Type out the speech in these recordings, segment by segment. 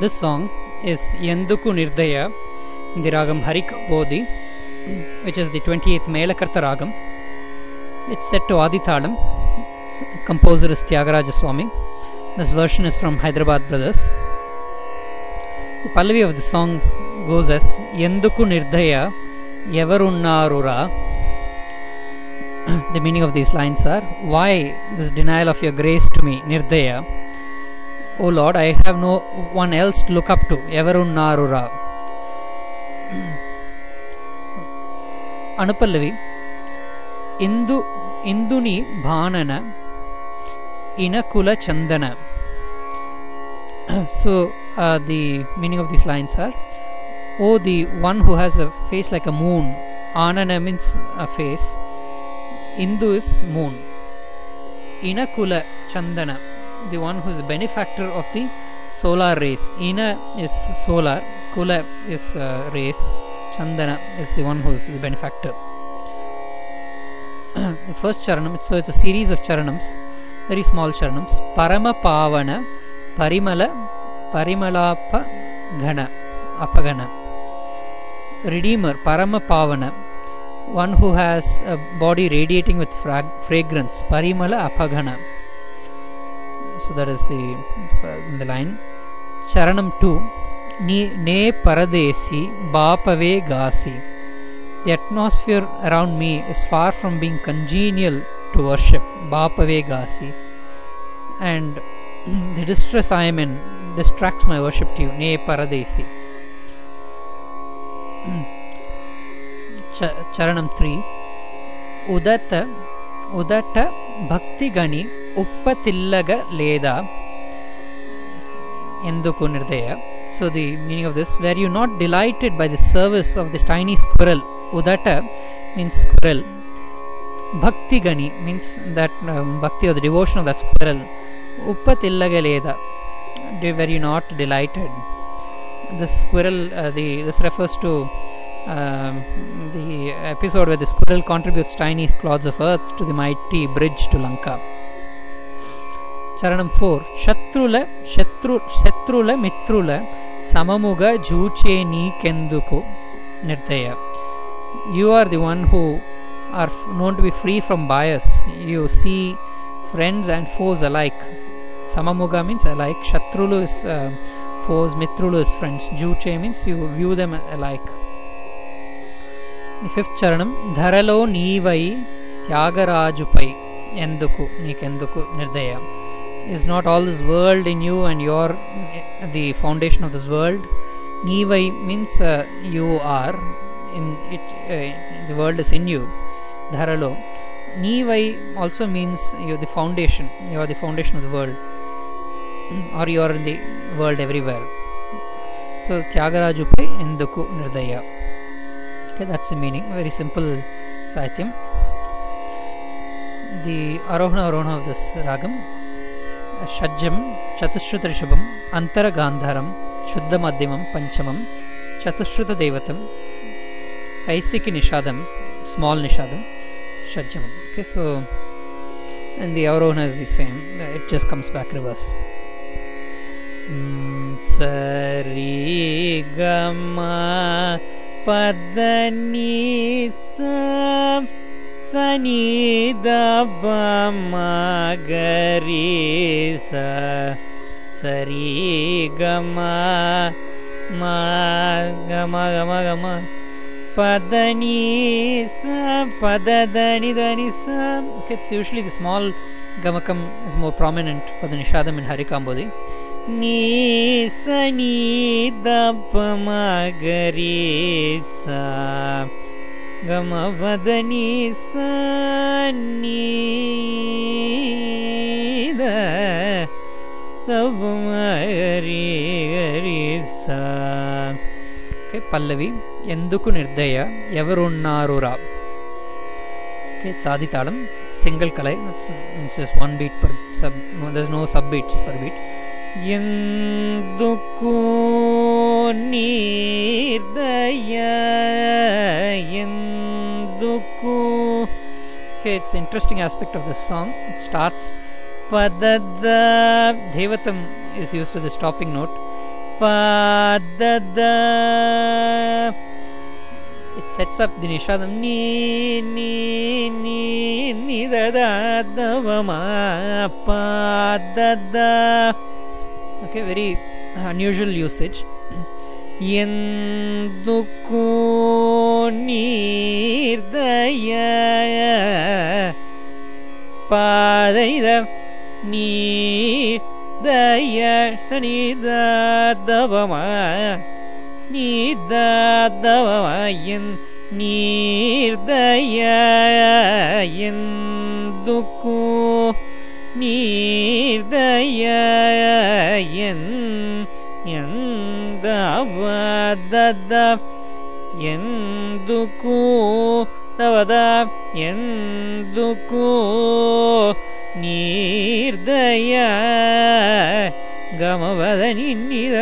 this song is Yenduku Nirdaya in the ragam which is the 28th Melakarta ragam. It's set to Adithalam. Composer is Tyagaraja Swami. This version is from Hyderabad Brothers. The Pallavi of the song goes as Yenduku Nirdaya Yavarunnarura the meaning of these lines are Why this denial of your grace to me, Nirdaya? O Lord, I have no one else to look up to. Yavarunnarura. Anupallavi into ಇಂದುನಿ ಭಾನನ ಇನಕುಲ Chandana so the meaning of these lines are oh the one who has a face like a moon ಆನನ means a face Indu is moon. Inakula Chandana, the one who is benefactor of the solar rays. Ina is solar, Kula is uh, Chandana is the one who is the benefactor. the first charanam, so it's a series of charanams, very small charanams. Parama Pavana, Parimala, Parimalapa Ghana, Apagana. Redeemer, Parama Pavana one who has a body radiating with frag- fragrance, Parimala Apagana so that is the the line. Charanam 2 ni ne paradesi bapave gasi. The atmosphere around me is far from being congenial to worship bapave gasi. And the distress i am in distracts my worship to you. Ne paradesi चरणं त्रि उदत ఉదట భక్తిగణి ఉప్పతిల్లగ లేదా ఎందుకు నిర్దయ? So the meaning of this were you not delighted by the service of the tiny squirrel ఉదట means కురల్ భక్తి గణి means that bhakti of the devotion of that squirrel ఉప్పతిల్లగ లేదా were you not delighted this squirrel the this refers to um, the episode where the squirrel contributes tiny clods of earth to the mighty bridge to Lanka. Charanam four ಶತ್ರುಲ ಶತ್ರು ಶತ್ರುಲ ಮಿತ್ರುಲ ಸಮಮುಗ ಜೂಚೆ ನೀಕೆಂದುಕು ನಿರ್ದಯ you are the one who are known to be free from bias you see friends and foes alike ಸಮಮುಗ means alike ಶತ್ರುಲು is foes ಮಿತ್ರುಲು is friends ಜೂಚೆ means you view them alike fifth charanam ధరలో నీవై త్యాగరాజుపై ఎందుకు నీకెందుకు నిర్దయ is not all this world in you and you're the foundation of this world nivai means uh, you are in it uh, the world is in you dharalo nivai also means you're the foundation you're the foundation of the world or you're in the world everywhere so tyagaraja pai enduku nirdaya Okay, that's the meaning. Very simple sahityam. The arohana arohana of this ragam, shajjam, chatushrutrishabam, antara gandharam, shuddhamadhyamam, panchamam, chatushrutta devatam, kaisiki nishadam, small nishadam, shajjamam. Okay, so and the arohana is the same. It just comes back reverse. Mm, Sarigama. பதனீச சனிதபமகரீச Saregama மகமகம பதனீச பததனிதனிச It's usually the small gamakam is more prominent for the Nishadam in Harikambodi. ni sa ni dap magari sa ಗಮವದನಿ ಸನ್ನೀದ ತವಮರಿ ಗರಿ ಸಾ okay పల్లవి ఎందుకు నిర్దయ ఎవరున్నారురా okay సాధితాళం single Kalai just one beat per sub there no sub beats per beat எந்துக்கு நீர்தய எந்துக்கு Okay, it's an interesting aspect of this song. It starts Padada Devatam is used to the stopping note. Padada It sets up the Nishadam Ni Ni Ni Ni Da Da Da Ma Padada Okay, very unusual usage. ఎందుకు నీర్దయ పాదనిద నీదయ సనిదవమ నీదవమయన్ நீர்தய ఎందుకు நீர்தயன் எந்த அவதத ఎందుకు తవద ఎందుకు నీర్దయ గమవద నిన్నిద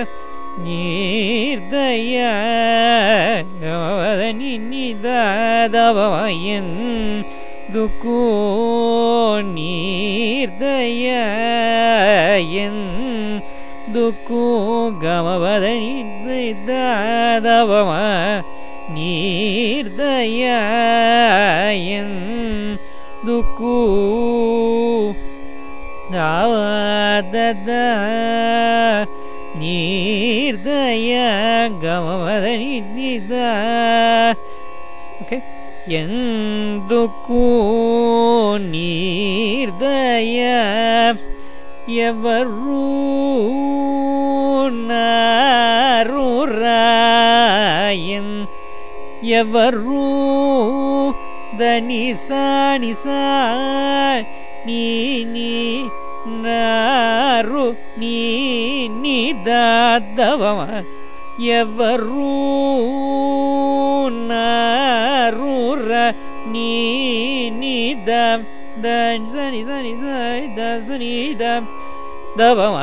నీర్దయ గమవద నిన్నిద దవయన్ துக்கோ நீர்தய துக்கோ கமவத நிர்தவம நீர்தய துக்கோ தாவத நீர்தய கமவத நிர்த ఎందుకు నీర్దయ ఎవరు నారురాయన్ ఎవరు దనిసానిసా నీ నీ నారు నీ నీ దాదవ ఎవరూ புன்னருற நீத சனி சனி சனித சனித தவம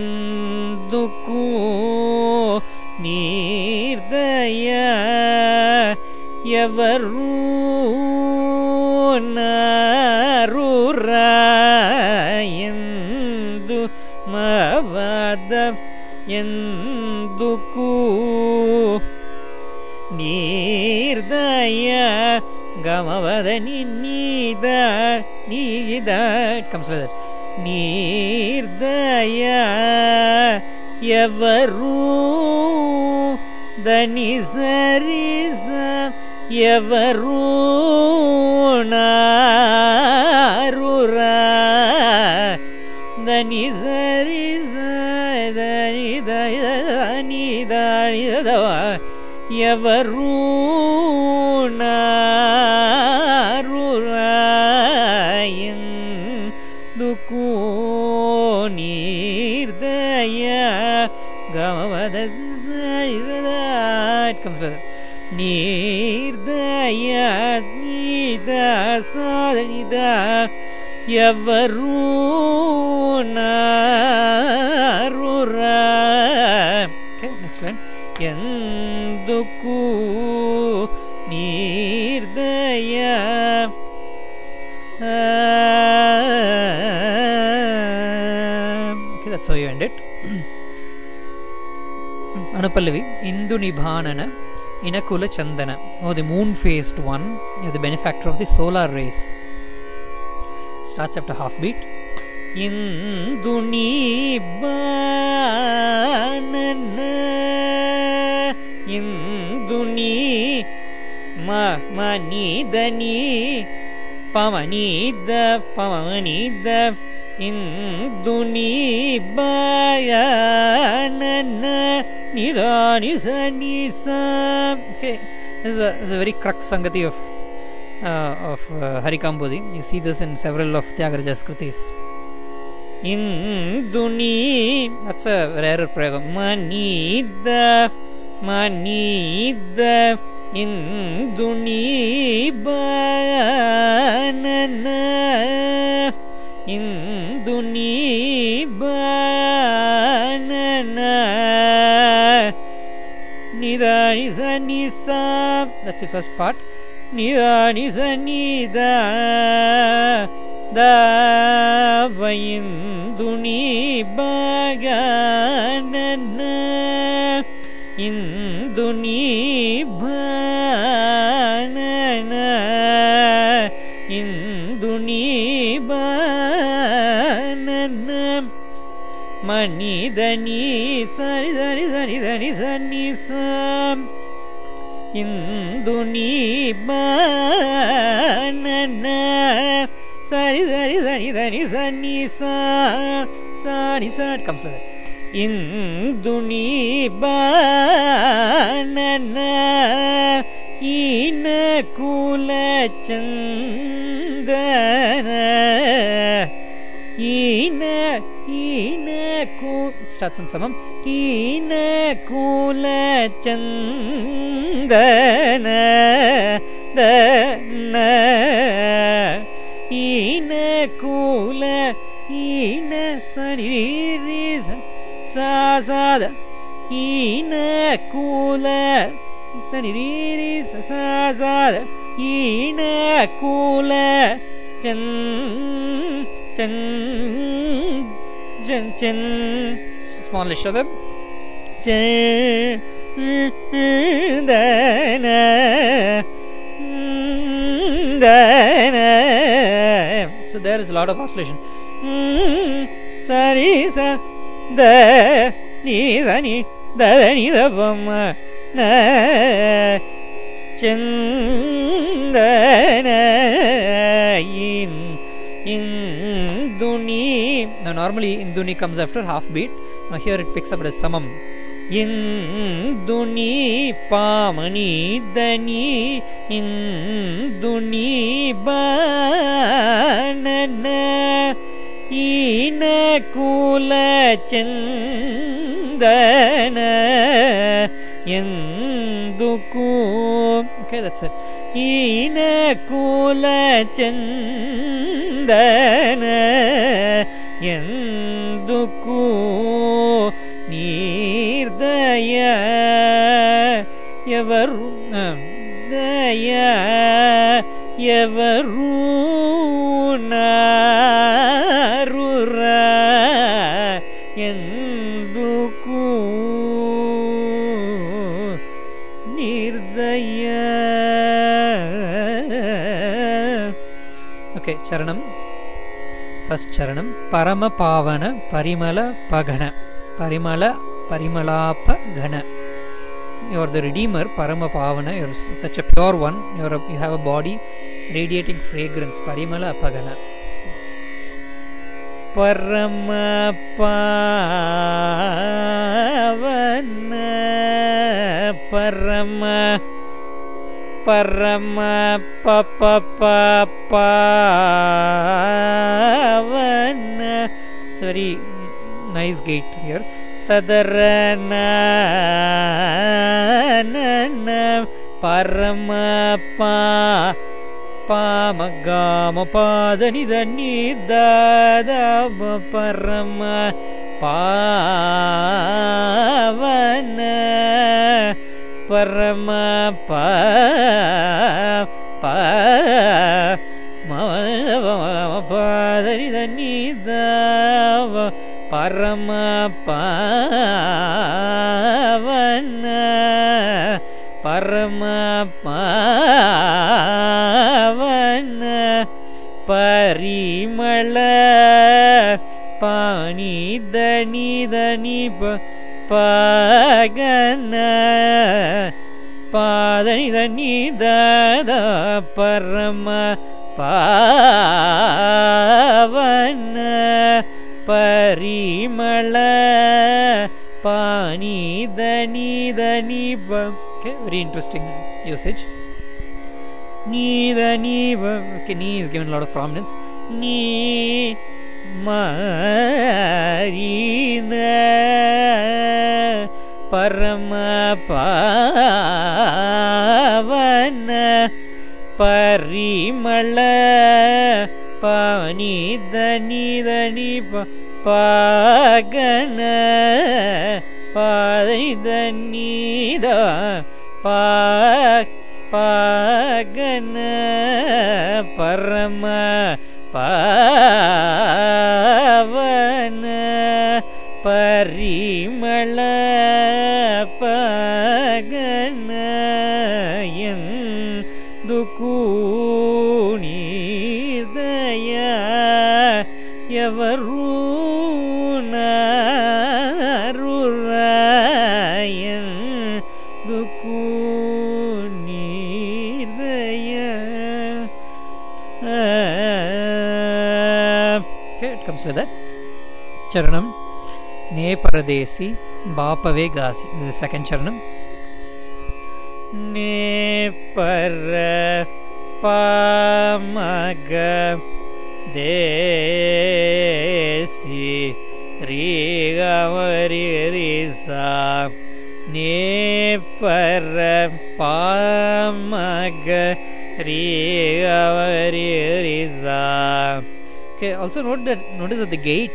நருறாயந்துக்கு நீர்தய எவரூ நருறாயந்து மவத ಎಂದುಕೂ ನೀರ್ದಯ ಗಮವದ ನಿನ್ನೀದ ನೀದ ಕಂಸಲದರ್ ನೀರ್ದಯ ಎವರು ದನಿ ಸರಿಸ ಎವರು ನಾ ಎವರೂಣಾರುರಾಯಿಂದುಕೂ ನೀರ್ದಯ ಗಮವದ ನೀರ್ದಯ ನೀದ ಸಾಧನಿದ ಎವರೂಣಾರುರ ನೆಕ್ಸ್ಟ್ ಲೈನ್ ಎನ್ ಹೊಕ್ಕು ನೀರ್ದಯ okay, that's how you end it ಅನುಪಲ್ಲವಿ ಇಂದು ನಿಭಾನನ ಇನಕುಲ ಚಂದನ ಓ the moon faced one the benefactor of the solar race starts after half beat ಇಂದು ನಿಬ್ಬ இந்துனி மமனிதனி பவனித பவனித இந்துனி பயனன niranisa okay this is, a, this is a very crux sangati of uh, of uh, harikambodi you see this in several of tyagaraja's kritis induni that's a rarer prayogam manida மனித இந்துணீபன இந்துணீபன நிதானிச நிசா. தட்ஸ் தி ஃபர்ஸ்ட் பார்ட் நிதானிச நிதா. துணீபன that's the first part மனிதனி சரி சரி சரி சரி சனி சாம். இந்துணி பன சரி சரி சரி சரி சனி சா சாணி சாட் comes like ஈன குலச்சந்தன ஈன ஈன கூ ஸ்டார்ட்ஸ் சமம் ஈன குலச்சந்தன தன ஈன கூல ஈன சரி ಸಾಸದ ಚನ್ ಚನ್ ಚನ್ ಚನ್ ಸ್ಮಾಲ್ ಶಬ್ದ ಚಂದನ So there is a lot of oscillation. Mm, sorry, sir. Ni sa ni da da ni da na chendana in in duni. Now normally in duni comes after half beat. Now here it picks up as samam. இந்துனி பாமணி தனி இந்துனி பன ഈണകുലചന്ദന എന്തുക്കും? Okay that's it. ഈണകുലചന്ദന എന്തുക്കൂ? നീർദയ ஓகே சரணம் ஃபஸ்ட் சரணம் பரம பாவன பரிமல பகண பரிமல பரிமலாப கண you are the redeemer parama pavana you are such a pure one you, are a, you have a body radiating fragrance parimala apagana பரம பாவன பரம பரம பப்ப பாவன it's very nice get here ததர பரம பா பாமகாமபாதனிதன்னிதாத பரம பாவன பரம பா பரம பாவன பரம பாவன பரிமள பாணி தனி தனி பகன பாதனி தனி தத பரம பாவன பரிமள பாணி தனி தனி okay very interesting usage நீத நீ okay நீ is given a lot of prominence நீ மாரின பரம பாவன பரிமள பாணி தனி தனி பாகன பாதைதன்னீதா பா பாகன பரம பாவன பரிமள பகன துக்கூணீர்தய எவரு Charanam Ne Paradesi Bapave Gasi. This is the second Charanam. Ne Para Pamaga Desi Rigamarisa Ne Para Pamaga Rigamarisa Okay, also note that notice that the gate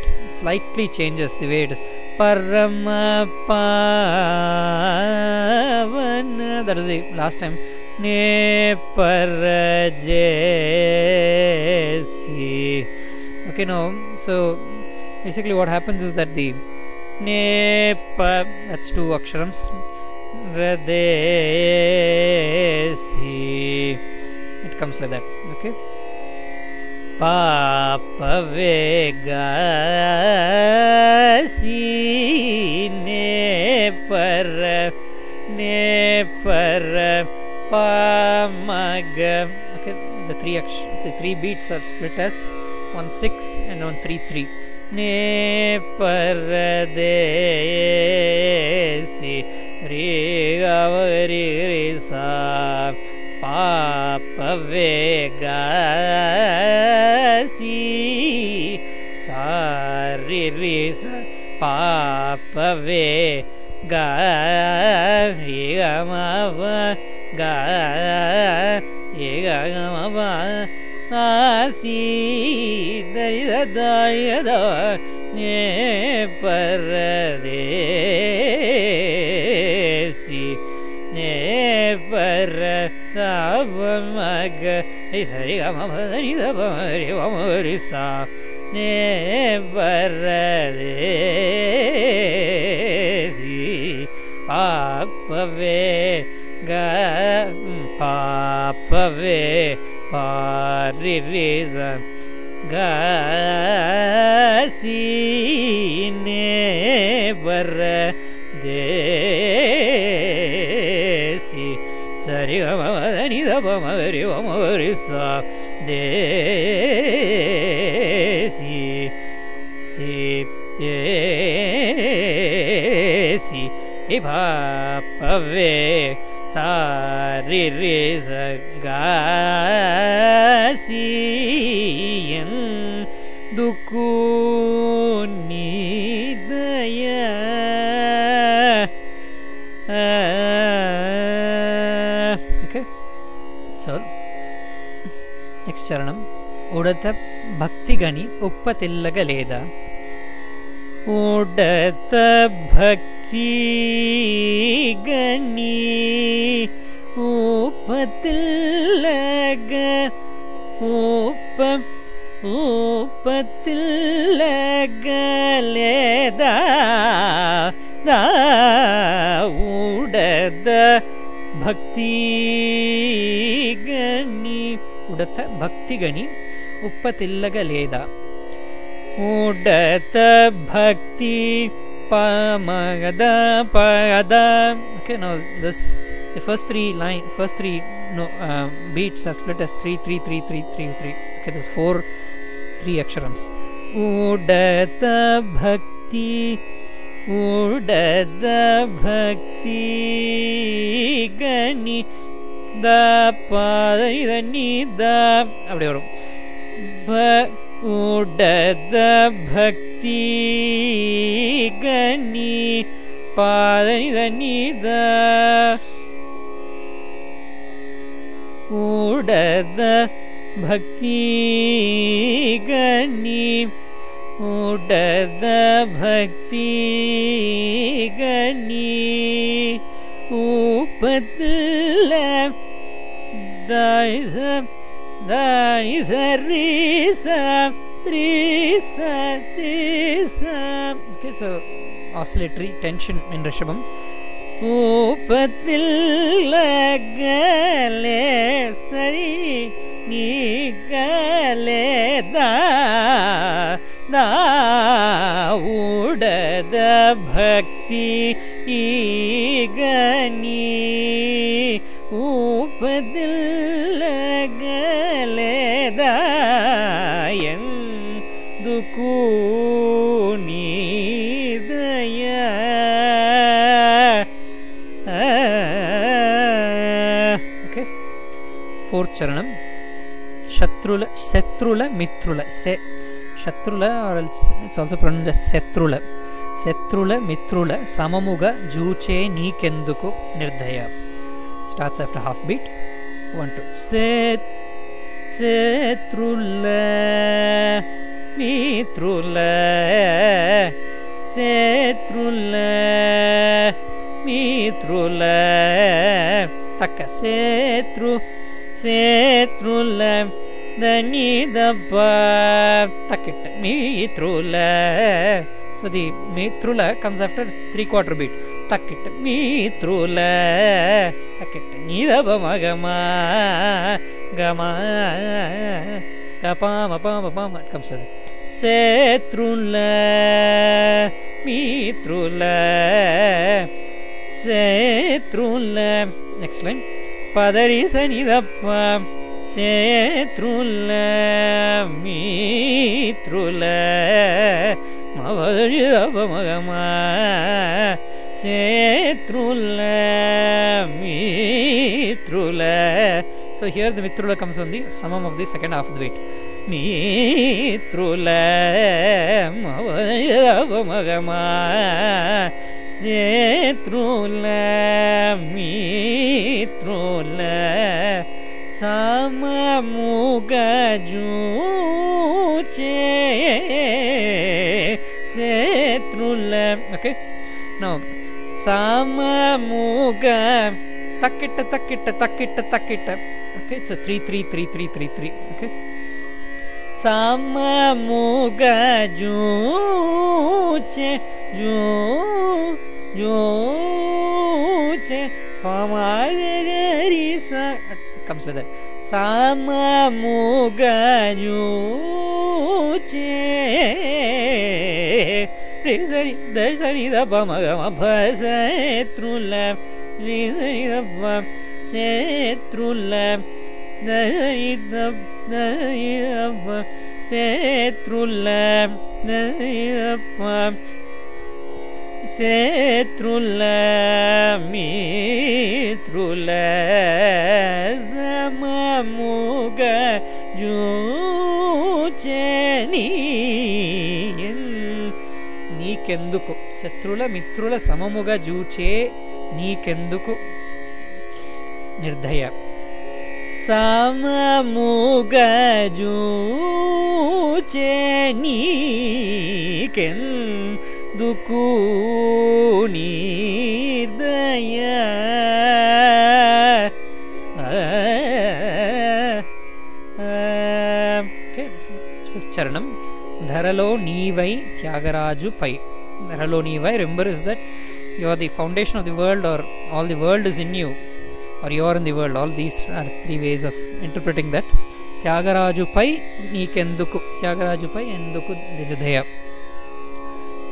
slightly changes the way it is Paramapavana. That is the last time. Ne. Okay, now, so basically what happens is that the ne that's two aksharams. Radesi. It comes like that. Okay. पाप वेगा सीने पर ने पर pamag okay the three the three beats are split as one six and one three three. ne paradesi re gavari re sa पापवेगासी सारिरि स पापवे गमव गमव आसी दरिदायद ने परदे மக சரி கம சரி தபரி மரி சா. நே பரதேசி பாப்பவே. க பாப்பவே. பாரிசன் க. भापवे सारि रे सगासियन् दुःखो निदय okay so next charanam உடத்த பக்திகணி உப்ப தில்லகலேத உடத்த பக்தி தீகணி ஊப்பத்தில்லக ஊப்பம் ஊப்பத்தில்லகலேதா உடத பக்திகணி உடத்த பக்திகணி உப்பத்தில்லகலேதா உடத பக்தி pa magada pagada okay now this the first three line first three no uh, beats are split as three three three three three three. Okay there's four three aksharams. Udata bhakti udada bhakti gani da pada ni da அப்படியே வரும் ப உடத bhakti. ಗಣಿ ಪಾದ ನಿ the ಉಡದ ಭಕ್ತಿ ಗಣಿ ಉಡದ ಭಕ್ತಿ ಗಣಿ ಉಪದ ದಾನಿ ಸ ದಾನಿ இட்ஸ் ஆசிலேட்டரி டென்ஷன் என்ற ஷபம் ஊப்பத்தில் சரி நீக்கலே தாடத பக்தி ஈகனி. ஊப்பத்தில் ఉచ్చారణం శత్రుల శత్రుల మిత్రుల సే శత్రుల శత్రుల. శత్రుల మిత్రుల సమముగా జూచే నీకెందుకు నిర్దయ. Starts after half beat one two శత్రుల మిత్రుల శత్రుల మిత్రుల. తక్క శత్రు Mitrula Setrula Mitrula Takka. Setru Setrula Danidapa Takit. Mitrula So the Mitrula comes after three quarter beat. Takit. Mitrula Takit. நீதப மகமா கமா கபாம பாம பாம It comes சேத்ருல மீத்ருல சேத்ருல நெக்ஸ்ட் லைன் பதரி சனிதப்ப சேத்ருல மீத்ருல மவரி தப மகமா சேத்ருல மீத்ருல So here the Mitrula comes on the summum of the second half of the beat. ಶತ್ರುಲ ಮಿತ್ರುಲ ಸಮಮುಗಜು ಶತ್ರುಲ ಓಕೆ ನಾವು ಸಮಮುಗ ತಕ್ಕಿಟ್ಟ ತಕ್ಕಿಟ್ಟ ತಕ್ಕಿಟ್ಟ ತಕ್ಕಿಟ್ಟ okay it's three three three three three three okay ಸಮಮುಗಜೂ ಜೂ ಜೋಚೆ ಪಮಗರಿ ಸ ಕಮ್ಸ್ ವಿತ್ ಸಮ ಮುಗ ಜೋಚೆ ರಿ ಸರಿ ದ ಸರಿ ದ ಪಮಗ ಮ ಶತ್ರುಲ ರಿ ಸರಿ ದ ಪ ಶತ್ರುಲ ದ ಸರಿ ದ ದ ಪ ಶತ್ರುಲ ದ ಪ శత్రుల మిత్రుల సమముగ జూచని. నీకెందుకు శత్రుల మిత్రుల సమముగా జూచే నీకెందుకు నిర్ధయ సమముగ జూచే నీకెందు ದುಕೂನೀರ್ದಯ ಫಿಫ್ತ್ ಚರಣಂ ಧರಲೋ ನೀವೈ ತ್ಯಾಗರಾಜು ಪೈ ಧರಲೋ ನೀವೈ remember is that you are the foundation of the world are all the world is in you or you are in the world. All these are three ways of interpreting that. Tyagarajupai, Nikenduku. Tyagarajupai, Enduku, the Hridaya.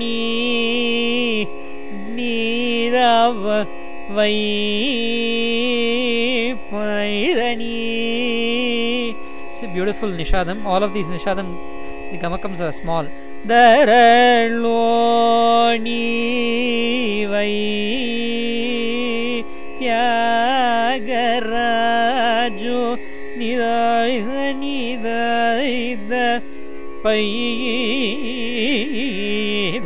நீ நீரவ வை Pairani. It's a beautiful nishadam. All of these nishadam, the gamakams are small. Daraloni vai yagaraju nida पै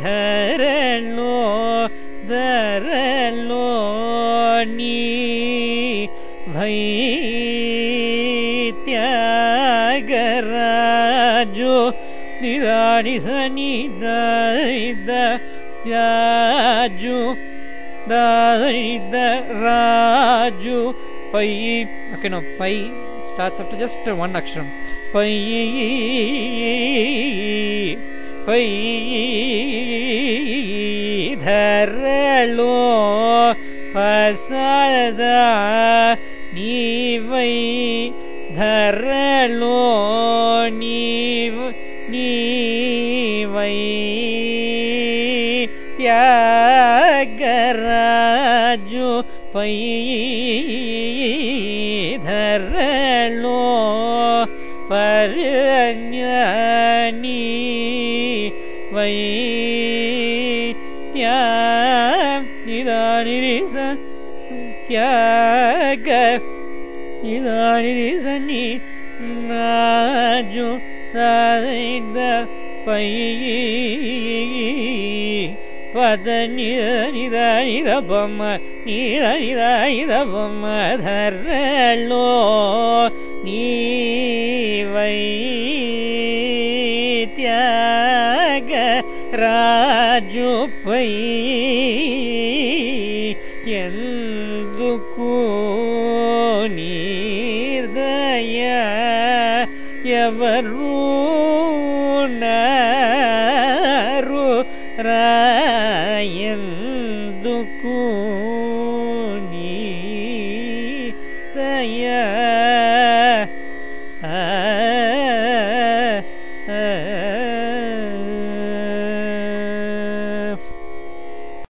धरो धरो नी भैत्यागराजु निराणि सनि दारिद राजु पै ओके नो पै pi starts after just one ಅಕ್ಷರಂ pi pi ಧರಳೋ ಫಸದ ನೀವೈ ಧರಳೋ ನೀವ್ ನೀವೈ ತ್ಯಾಗರಾಜು ಪೈ ತ್ಯಾಗ ನಿದಾನಿರಿಸ ನಿ ರಾಜು ದಾದ ಪೈ ಪದ ನಿದ ನಿದ ನಿದ ಬೊಮ್ಮ ನಿದ ನಿದ ನಿದ ಬೊಮ್ಮ ಧರಳೋ ನೀವೈ ತ್ಯಾಗ ರಾಜು ಪೈ ಎಂದುಕೂ ever